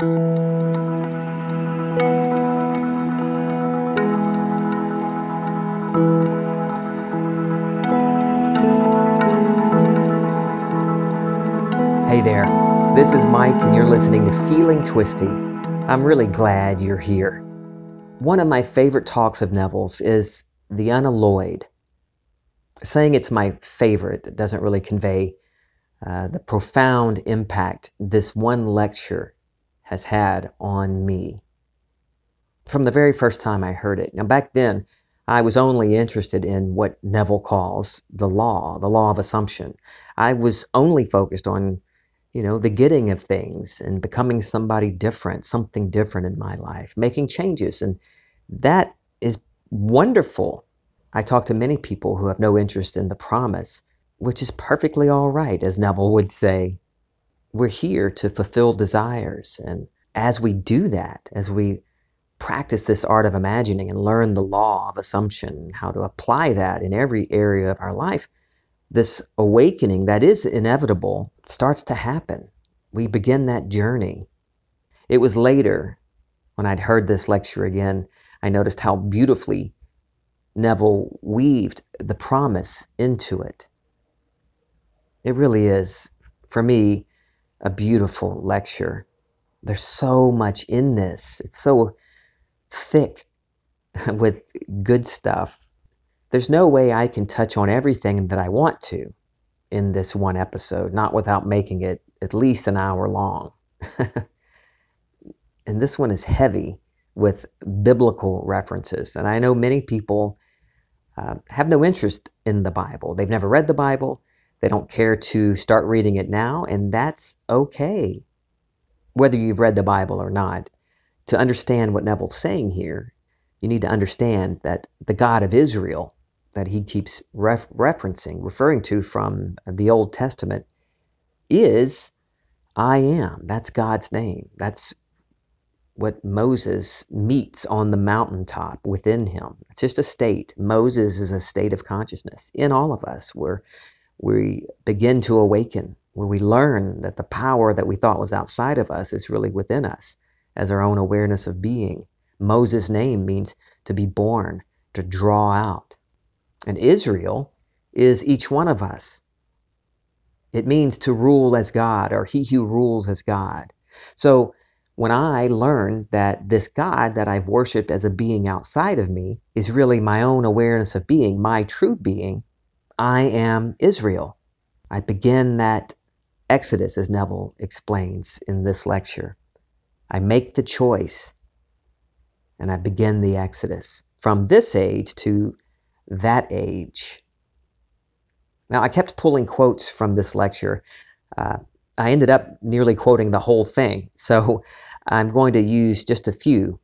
Hey there, this is Mike, and you're listening to Feeling Twisty. I'm really glad you're here. One of my favorite talks of Neville's is The Unalloyed. Saying it's my favorite doesn't really convey uh, the profound impact this one lecture has had on me. From the very first time I heard it. Now, back then, I was only interested in what Neville calls the law, the law of assumption. I was only focused on you know, the getting of things and becoming somebody different, something different in my life, making changes. And that is wonderful. I talk to many people who have no interest in the promise, which is perfectly all right, as Neville would say. We're here to fulfill desires. And as we do that, as we practice this art of imagining and learn the law of assumption, how to apply that in every area of our life, this awakening that is inevitable starts to happen. We begin that journey. It was later, when I'd heard this lecture again, I noticed how beautifully Neville weaved the promise into it. It really is, for me, a beautiful lecture. There's so much in this. It's so thick with good stuff there's no way I can touch on everything that I want to in this one episode, not without making it at least an hour long. and this one is heavy with biblical references. And I know many people uh, have no interest in the Bible. They've never read the Bible. They don't care to start reading it now, and that's okay. Whether you've read the Bible or not, to understand what Neville's saying here, you need to understand that the God of Israel that he keeps ref- referencing, referring to from the Old Testament, is I am. That's God's name. That's what Moses meets on the mountaintop within him. It's just a state. Moses is a state of consciousness in all of us where we begin to awaken, where we learn that the power that we thought was outside of us is really within us as our own awareness of being. Moses' name means to be born, to draw out. And Israel is each one of us. It means to rule as God or he who rules as God. So when I learn that this God that I've worshiped as a being outside of me is really my own awareness of being, my true being, I am Israel. I begin that exodus, as Neville explains in this lecture. I make the choice and I begin the exodus from this age to that age. Now, I kept pulling quotes from this lecture. Uh, I ended up nearly quoting the whole thing, so I'm going to use just a few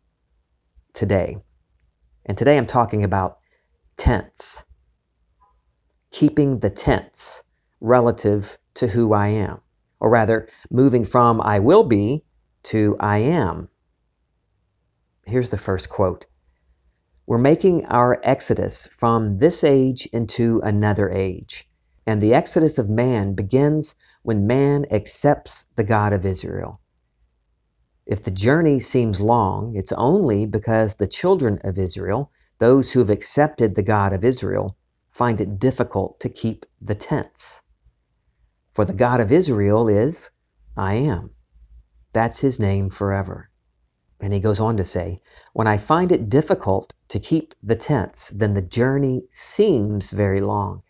today. And today I'm talking about tense, keeping the tense relative to who I am, or rather, moving from I will be to I am. Here's the first quote we're making our exodus from this age into another age. And the exodus of man begins when man accepts the God of Israel. If the journey seems long, it's only because the children of Israel, those who have accepted the God of Israel, find it difficult to keep the tense. For the God of Israel is, I am. That's his name forever. And he goes on to say, When I find it difficult to keep the tense, then the journey seems very long.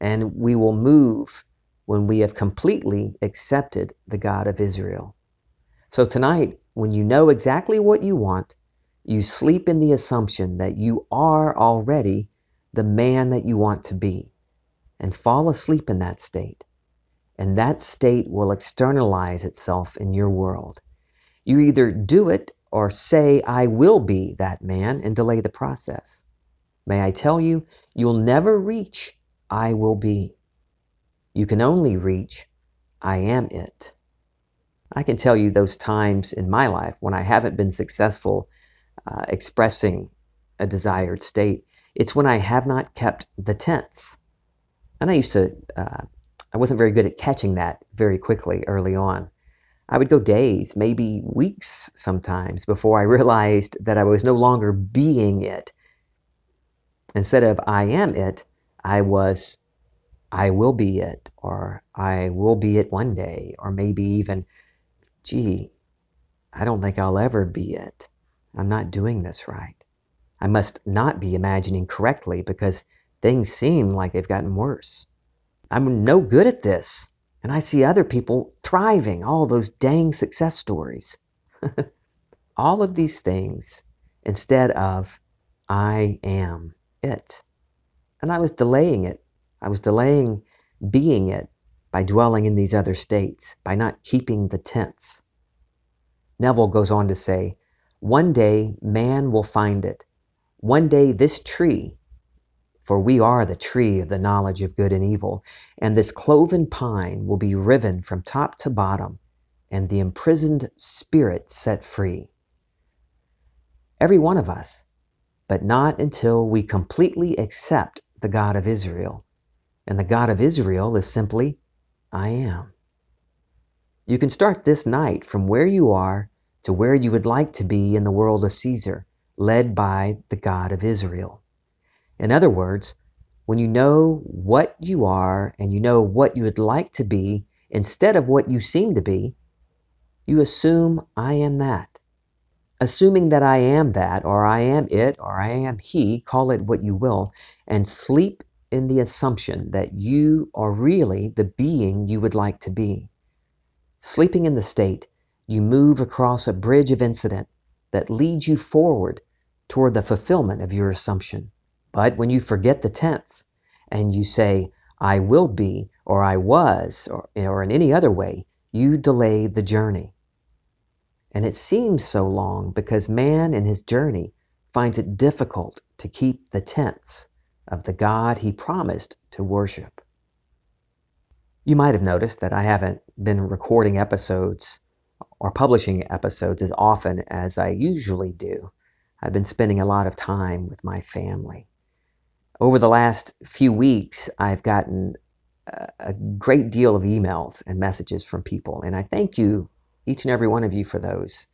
And we will move when we have completely accepted the God of Israel. So tonight, when you know exactly what you want, you sleep in the assumption that you are already the man that you want to be and fall asleep in that state. And that state will externalize itself in your world. You either do it or say, I will be that man and delay the process. May I tell you, you'll never reach, I will be. You can only reach, I am it. I can tell you those times in my life when I haven't been successful uh, expressing a desired state. It's when I have not kept the tense. And I used to, uh, I wasn't very good at catching that very quickly early on. I would go days, maybe weeks sometimes, before I realized that I was no longer being it. Instead of I am it, I was I will be it, or I will be it one day, or maybe even, gee, I don't think I'll ever be it. I'm not doing this right. I must not be imagining correctly because things seem like they've gotten worse. I'm no good at this. And I see other people thriving, all those dang success stories. all of these things instead of I am it. And I was delaying it. I was delaying being it by dwelling in these other states, by not keeping the tense. Neville goes on to say, One day man will find it. One day this tree, for we are the tree of the knowledge of good and evil, and this cloven pine will be riven from top to bottom, and the imprisoned spirit set free. Every one of us, but not until we completely accept the God of Israel. And the God of Israel is simply, I am. You can start this night from where you are to where you would like to be in the world of Caesar, led by the God of Israel. In other words, when you know what you are and you know what you would like to be instead of what you seem to be, you assume I am that. Assuming that I am that, or I am it, or I am he, call it what you will, and sleep in the assumption that you are really the being you would like to be. Sleeping in the state you move across a bridge of incident that leads you forward toward the fulfillment of your assumption. But when you forget the tense and you say, I will be, or I was, or, or in any other way, you delay the journey. And it seems so long because man in his journey finds it difficult to keep the tense of the God he promised to worship. You might have noticed that I haven't been recording episodes or publishing episodes as often as I usually do. I've been spending a lot of time with my family. Over the last few weeks, I've gotten a great deal of emails and messages from people, and I thank you, each and every one of you, for those.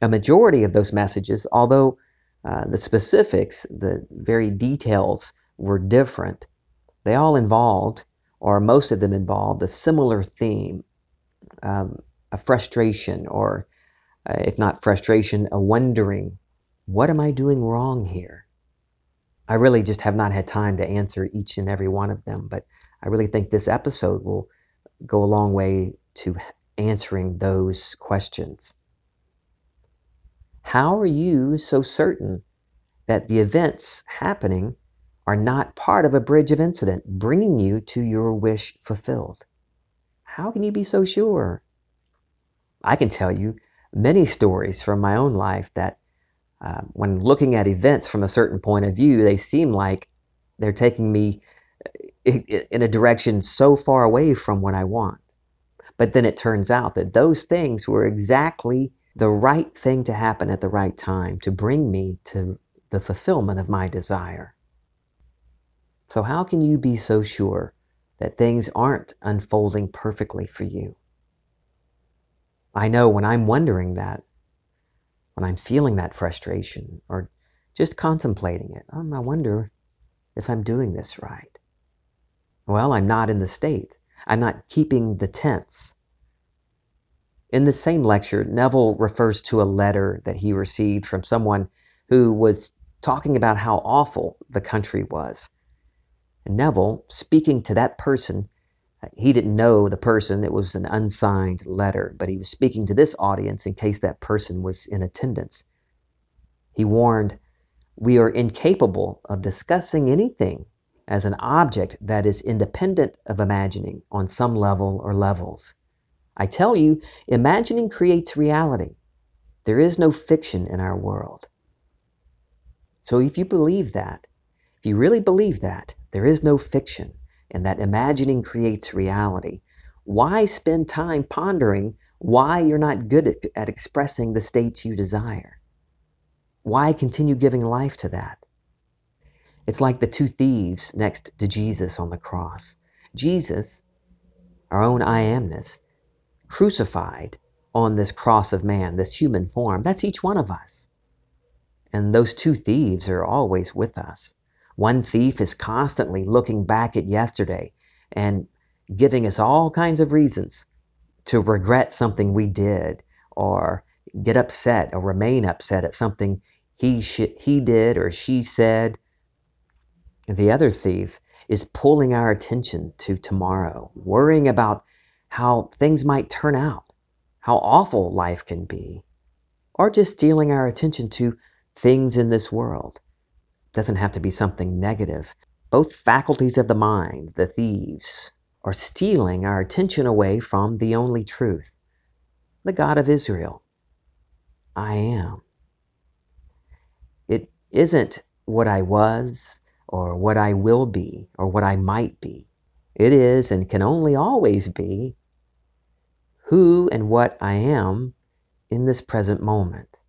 A majority of those messages, although uh, the specifics, the very details were different, they all involved, or most of them involved, a similar theme. Um, a frustration, or uh, if not frustration, a wondering, what am I doing wrong here? I really just have not had time to answer each and every one of them, but I really think this episode will go a long way to answering those questions. How are you so certain that the events happening are not part of a bridge of incident bringing you to your wish fulfilled? How can you be so sure? I can tell you many stories from my own life that uh, when looking at events from a certain point of view, they seem like they're taking me uh, in a direction so far away from what I want. But then it turns out that those things were exactly the right thing to happen at the right time to bring me to the fulfillment of my desire. So, how can you be so sure that things aren't unfolding perfectly for you? I know when I'm wondering that, when I'm feeling that frustration or just contemplating it, um, I wonder if I'm doing this right. Well, I'm not in the state. I'm not keeping the tense. In the same lecture, Neville refers to a letter that he received from someone who was talking about how awful the country was. And Neville, speaking to that person, he didn't know the person. It was an unsigned letter, but he was speaking to this audience in case that person was in attendance. He warned, We are incapable of discussing anything as an object that is independent of imagining on some level or levels. I tell you, imagining creates reality. There is no fiction in our world. So if you believe that, if you really believe that, there is no fiction, and that imagining creates reality, why spend time pondering why you're not good at, at expressing the states you desire? Why continue giving life to that? It's like the two thieves next to Jesus on the cross. Jesus, our own I amness, crucified on this cross of man, this human form, that's each one of us. And those two thieves are always with us. One thief is constantly looking back at yesterday and giving us all kinds of reasons to regret something we did or get upset or remain upset at something he, sh- he did or she said. The other thief is pulling our attention to tomorrow, worrying about how things might turn out, how awful life can be, or just stealing our attention to things in this world. Doesn't have to be something negative. Both faculties of the mind, the thieves, are stealing our attention away from the only truth, the God of Israel. I am. It isn't what I was or what I will be or what I might be. It is and can only always be who and what I am in this present moment.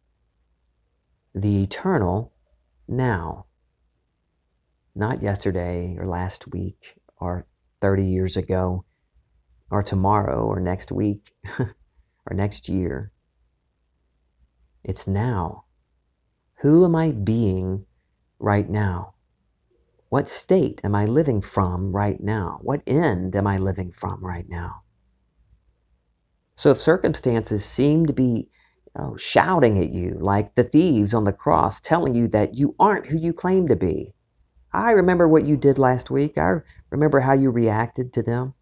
The eternal now. Not yesterday or last week or 30 years ago, or tomorrow, or next week, or next year. It's now. Who am I being right now? What state am I living from right now? What end am I living from right now? So if circumstances seem to be shouting at you like the thieves on the cross, telling you that you aren't who you claim to be, I remember what you did last week. I remember how you reacted to them.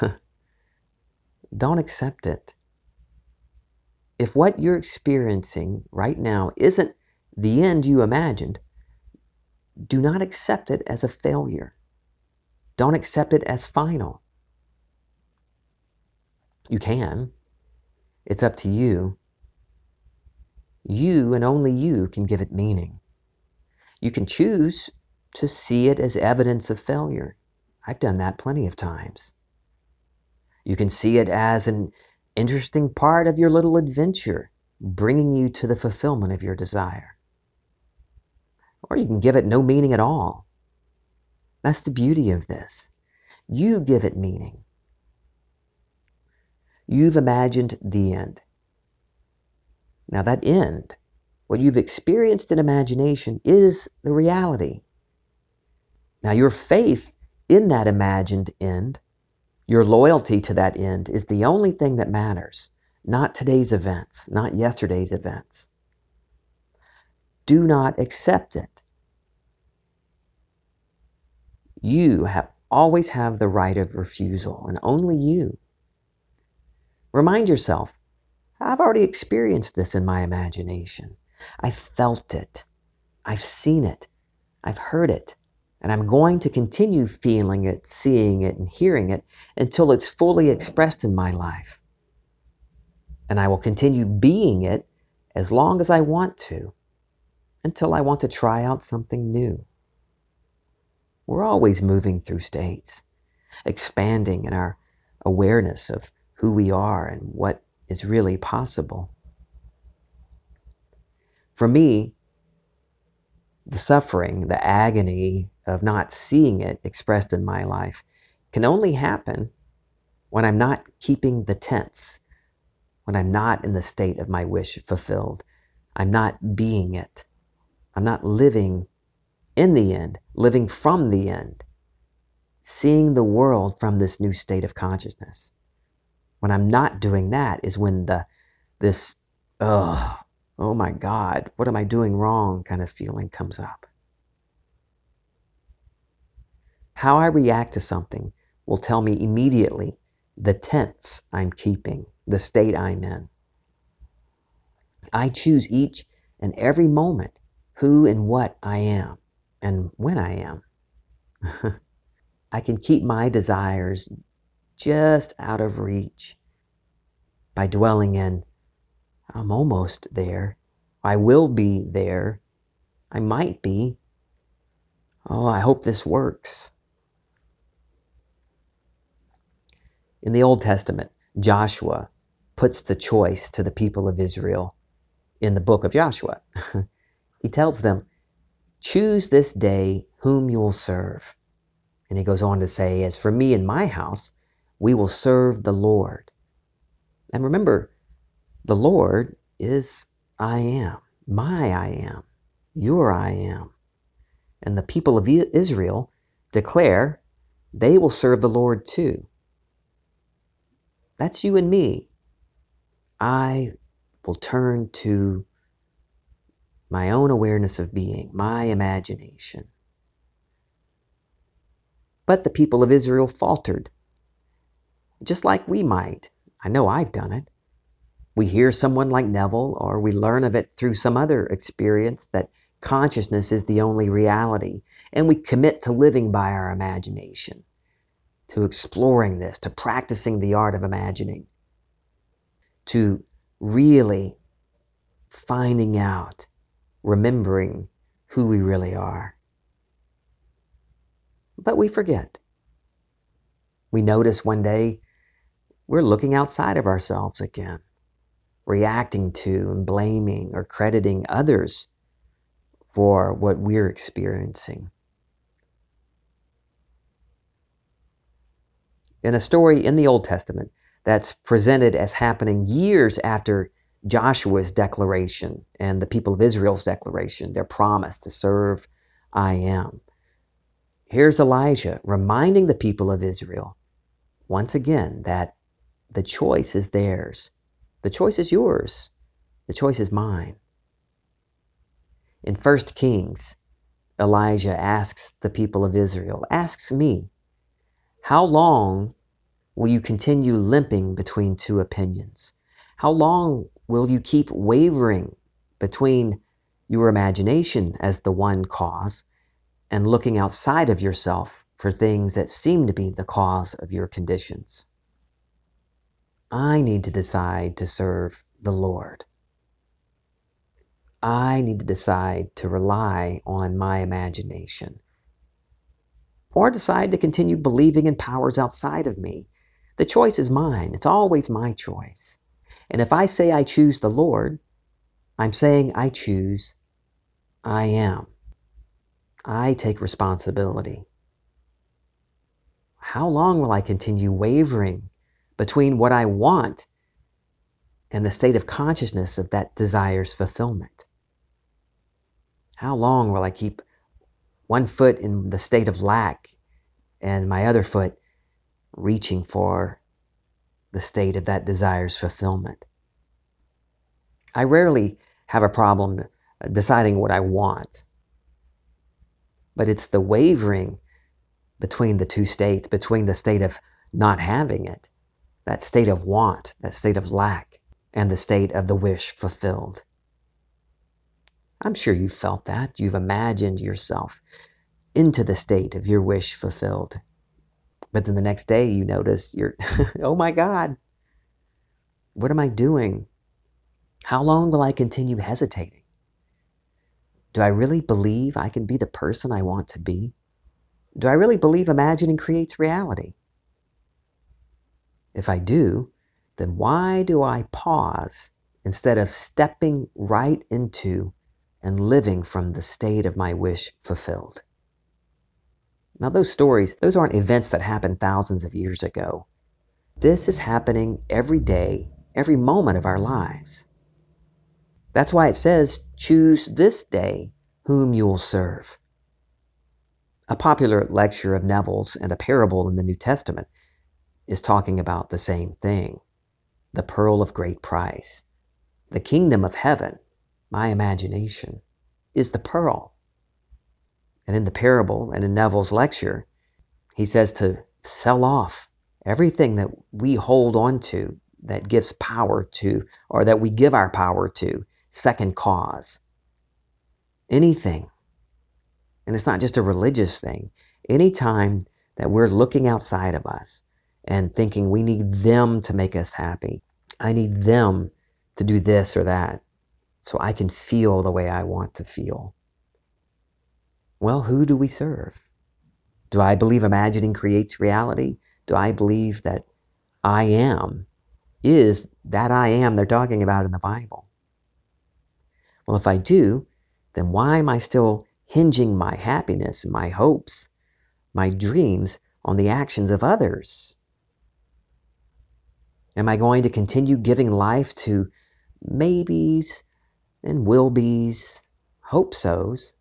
Don't accept it. If what you're experiencing right now isn't the end you imagined, do not accept it as a failure. Don't accept it as final. You can. It's up to you. You and only you can give it meaning. You can choose to see it as evidence of failure. I've done that plenty of times. You can see it as an interesting part of your little adventure, bringing you to the fulfillment of your desire. Or you can give it no meaning at all. That's the beauty of this. You give it meaning. You've imagined the end. Now, that end what you've experienced in imagination is the reality. Now, your faith in that imagined end, your loyalty to that end, is the only thing that matters, not today's events, not yesterday's events. Do not accept it. You have always have the right of refusal, and only you. Remind yourself, I've already experienced this in my imagination. I felt it. I've seen it. I've heard it. And I'm going to continue feeling it, seeing it, and hearing it until it's fully expressed in my life. And I will continue being it as long as I want to, until I want to try out something new. We're always moving through states, expanding in our awareness of who we are and what is really possible. For me, the suffering, the agony of not seeing it expressed in my life can only happen when I'm not keeping the tense, when I'm not in the state of my wish fulfilled. I'm not being it. I'm not living in the end, living from the end, seeing the world from this new state of consciousness. When I'm not doing that is when the this ugh oh my God, what am I doing wrong kind of feeling comes up. How I react to something will tell me immediately the tense I'm keeping, the state I'm in. I choose each and every moment who and what I am and when I am. I can keep my desires just out of reach by dwelling in I'm almost there. I will be there. I might be. Oh, I hope this works. In the Old Testament, Joshua puts the choice to the people of Israel in the book of Joshua. he tells them, Choose this day whom you'll serve. And he goes on to say, As for me and my house, we will serve the Lord. And remember, the Lord is I am, my I am, your I am. And the people of Israel declare they will serve the Lord too. That's you and me. I will turn to my own awareness of being, my imagination. But the people of Israel faltered, just like we might. I know I've done it. We hear someone like Neville, or we learn of it through some other experience that consciousness is the only reality, and we commit to living by our imagination, to exploring this, to practicing the art of imagining, to really finding out remembering who we really are. But we forget. We notice one day we're looking outside of ourselves again, reacting to and blaming or crediting others for what we're experiencing. In a story in the Old Testament that's presented as happening years after Joshua's declaration and the people of Israel's declaration, their promise to serve I am. Here's Elijah reminding the people of Israel once again that the choice is theirs. The choice is yours. The choice is mine. In 1 Kings, Elijah asks the people of Israel, asks me, How long will you continue limping between two opinions? How long Will you keep wavering between your imagination as the one cause and looking outside of yourself for things that seem to be the cause of your conditions? I need to decide to serve the Lord. I need to decide to rely on my imagination or decide to continue believing in powers outside of me. The choice is mine. It's always my choice. And if I say I choose the Lord, I'm saying I choose I am. I take responsibility. How long will I continue wavering between what I want and the state of consciousness of that desire's fulfillment? How long will I keep one foot in the state of lack and my other foot reaching for the state of that desire's fulfillment. I rarely have a problem deciding what I want, but it's the wavering between the two states, between the state of not having it, that state of want, that state of lack, and the state of the wish fulfilled. I'm sure you've felt that. You've imagined yourself into the state of your wish fulfilled. But then the next day you notice you're, oh my God, what am I doing? How long will I continue hesitating? Do I really believe I can be the person I want to be? Do I really believe imagining creates reality? If I do, then why do I pause instead of stepping right into and living from the state of my wish fulfilled? Now, those stories, those aren't events that happened thousands of years ago. This is happening every day, every moment of our lives. That's why it says, choose this day whom you will serve. A popular lecture of Neville's and a parable in the New Testament is talking about the same thing the pearl of great price. The kingdom of heaven, my imagination, is the pearl. And in the parable and in Neville's lecture, he says to sell off everything that we hold on to that gives power to, or that we give our power to, second cause. Anything. And it's not just a religious thing. Anytime that we're looking outside of us and thinking we need them to make us happy, I need them to do this or that so I can feel the way I want to feel. Well, who do we serve? Do I believe imagining creates reality? Do I believe that I am is that I am they're talking about in the Bible? Well, if I do, then why am I still hinging my happiness, my hopes, my dreams on the actions of others? Am I going to continue giving life to maybes and will be's, hope so's?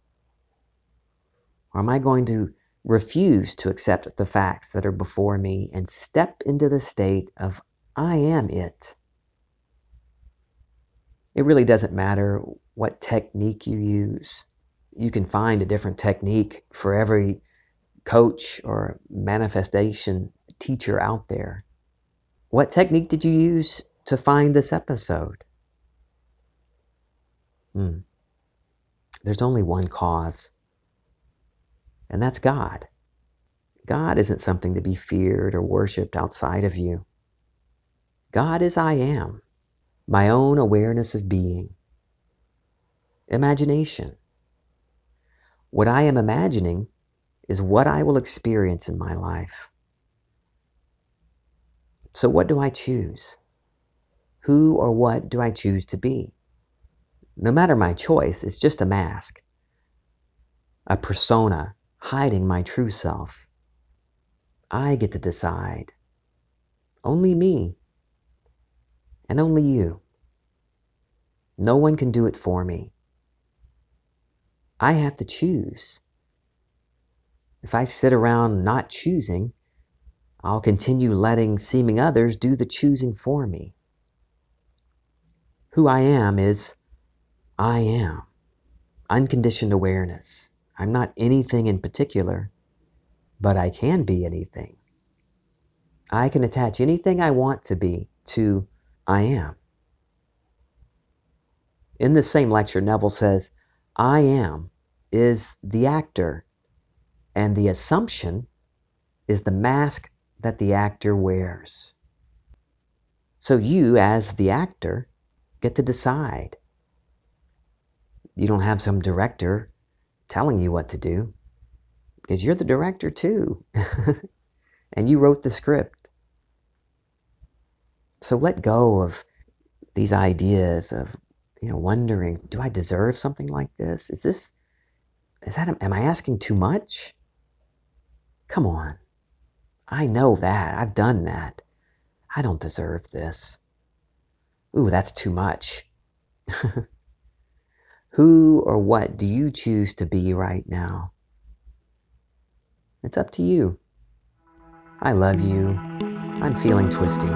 Or am I going to refuse to accept the facts that are before me and step into the state of I am it? It really doesn't matter what technique you use. You can find a different technique for every coach or manifestation teacher out there. What technique did you use to find this episode? Hmm. There's only one cause, and that's God. God isn't something to be feared or worshiped outside of you. God is I am, my own awareness of being. Imagination. What I am imagining is what I will experience in my life. So, what do I choose? Who or what do I choose to be? No matter my choice, it's just a mask, a persona hiding my true self. I get to decide. Only me. And only you. No one can do it for me. I have to choose. If I sit around not choosing, I'll continue letting seeming others do the choosing for me. Who I am is I am. Unconditioned awareness. I'm not anything in particular, but I can be anything. I can attach anything I want to be to I am. In this same lecture, Neville says, I am is the actor, and the assumption is the mask that the actor wears. So you, as the actor, get to decide. You don't have some director telling you what to do because you're the director too. and you wrote the script. So let go of these ideas of, you know, wondering, do I deserve something like this? Is this, is that, am I asking too much? Come on. I know that. I've done that. I don't deserve this. Ooh, that's too much. Who or what do you choose to be right now? It's up to you. I love you. I'm feeling twisty.